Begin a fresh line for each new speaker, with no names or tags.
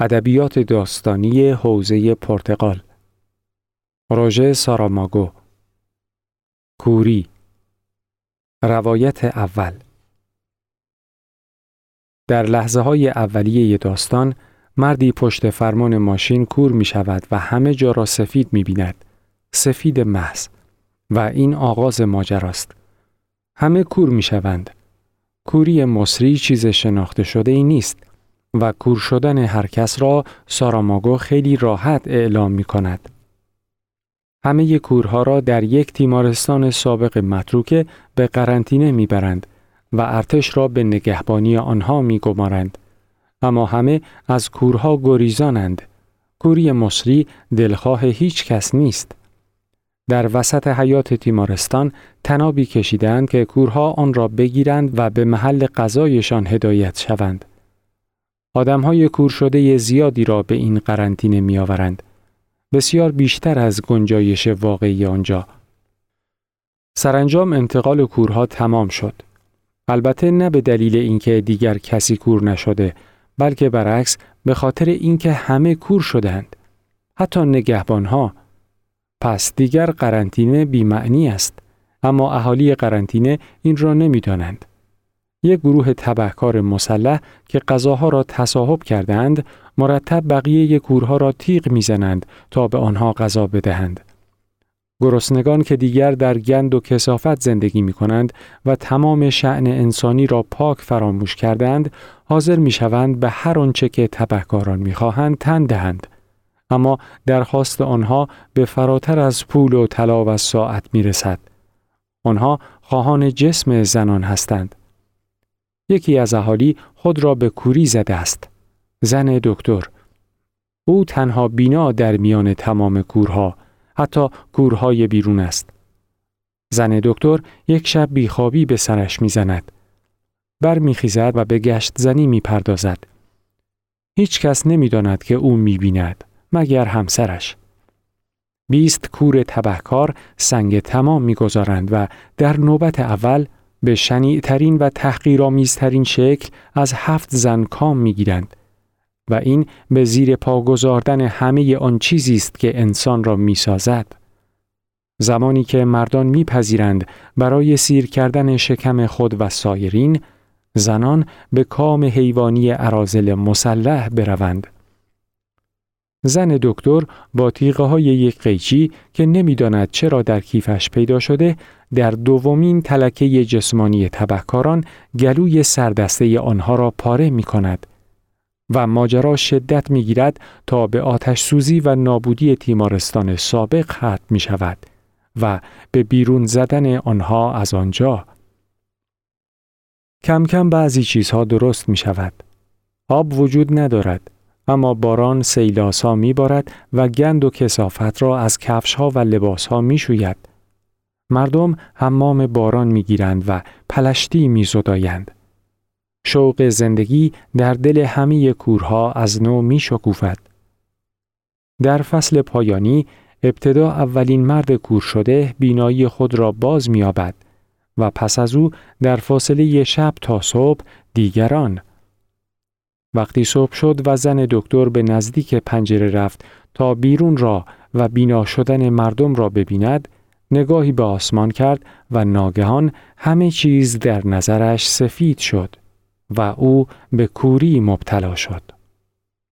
ادبیات داستانی حوزه پرتغال روژه ساراماگو کوری روایت اول در لحظه های اولیه داستان مردی پشت فرمان ماشین کور می شود و همه جا را سفید می بیند. سفید محض و این آغاز ماجراست. همه کور می شوند. کوری مصری چیز شناخته شده ای نیست و کور شدن هر کس را ساراماگو خیلی راحت اعلام می کند. همه کورها را در یک تیمارستان سابق متروکه به قرنطینه می‌برند و ارتش را به نگهبانی آنها میگمارند. اما همه از کورها گریزانند. کوری مصری دلخواه هیچ کس نیست. در وسط حیات تیمارستان تنابی کشیدند که کورها آن را بگیرند و به محل غذایشان هدایت شوند. آدمهای کور شده زیادی را به این قرنطینه میآورند بسیار بیشتر از گنجایش واقعی آنجا. سرانجام انتقال کورها تمام شد. البته نه به دلیل اینکه دیگر کسی کور نشده بلکه برعکس به خاطر اینکه همه کور شدند. حتی نگهبانها. پس دیگر قرنطینه بیمعنی است. اما اهالی قرنطینه این را نمی‌دانند. یک گروه تبهکار مسلح که غذاها را تصاحب کردند مرتب بقیه کورها را تیغ می‌زنند تا به آنها غذا بدهند. گرسنگان که دیگر در گند و کسافت زندگی می کنند و تمام شعن انسانی را پاک فراموش کردند، حاضر می شوند به هر آنچه که تبهکاران می خواهند تن دهند. اما درخواست آنها به فراتر از پول و طلا و ساعت می رسد. آنها خواهان جسم زنان هستند. یکی از اهالی خود را به کوری زده است. زن دکتر. او تنها بینا در میان تمام کورها حتی کورهای بیرون است. زن دکتر یک شب بیخوابی به سرش می‌زند. برمیخیزد و به گشت زنی می‌پردازد. هیچ کس نمی‌داند که او می‌بیند مگر همسرش. بیست کور تبهکار سنگ تمام می‌گذارند و در نوبت اول به شنیعترین و تحقیرآمیزترین شکل از هفت زن کام می‌گیرند و این به زیر پا گذاردن همه آن چیزی است که انسان را می‌سازد. زمانی که مردان میپذیرند برای سیر کردن شکم خود و سایرین، زنان به کام حیوانی عرازل مسلح بروند. زن دکتر با تیغه های یک قیچی که نمی‌داند چرا در کیفش پیدا شده در دومین تلکه جسمانی تبهکاران گلوی سردسته آنها را پاره می کند و ماجرا شدت می گیرد تا به آتش سوزی و نابودی تیمارستان سابق ختم می شود و به بیرون زدن آنها از آنجا. کم کم بعضی چیزها درست می شود. آب وجود ندارد اما باران سیلاسا می بارد و گند و کسافت را از کفش ها و لباس ها می شوید. مردم حمام باران می گیرند و پلشتی می زدایند. شوق زندگی در دل همه کورها از نو می شکوفد. در فصل پایانی ابتدا اولین مرد کور شده بینایی خود را باز میابد و پس از او در فاصله شب تا صبح دیگران وقتی صبح شد و زن دکتر به نزدیک پنجره رفت تا بیرون را و بینا شدن مردم را ببیند نگاهی به آسمان کرد و ناگهان همه چیز در نظرش سفید شد و او به کوری مبتلا شد.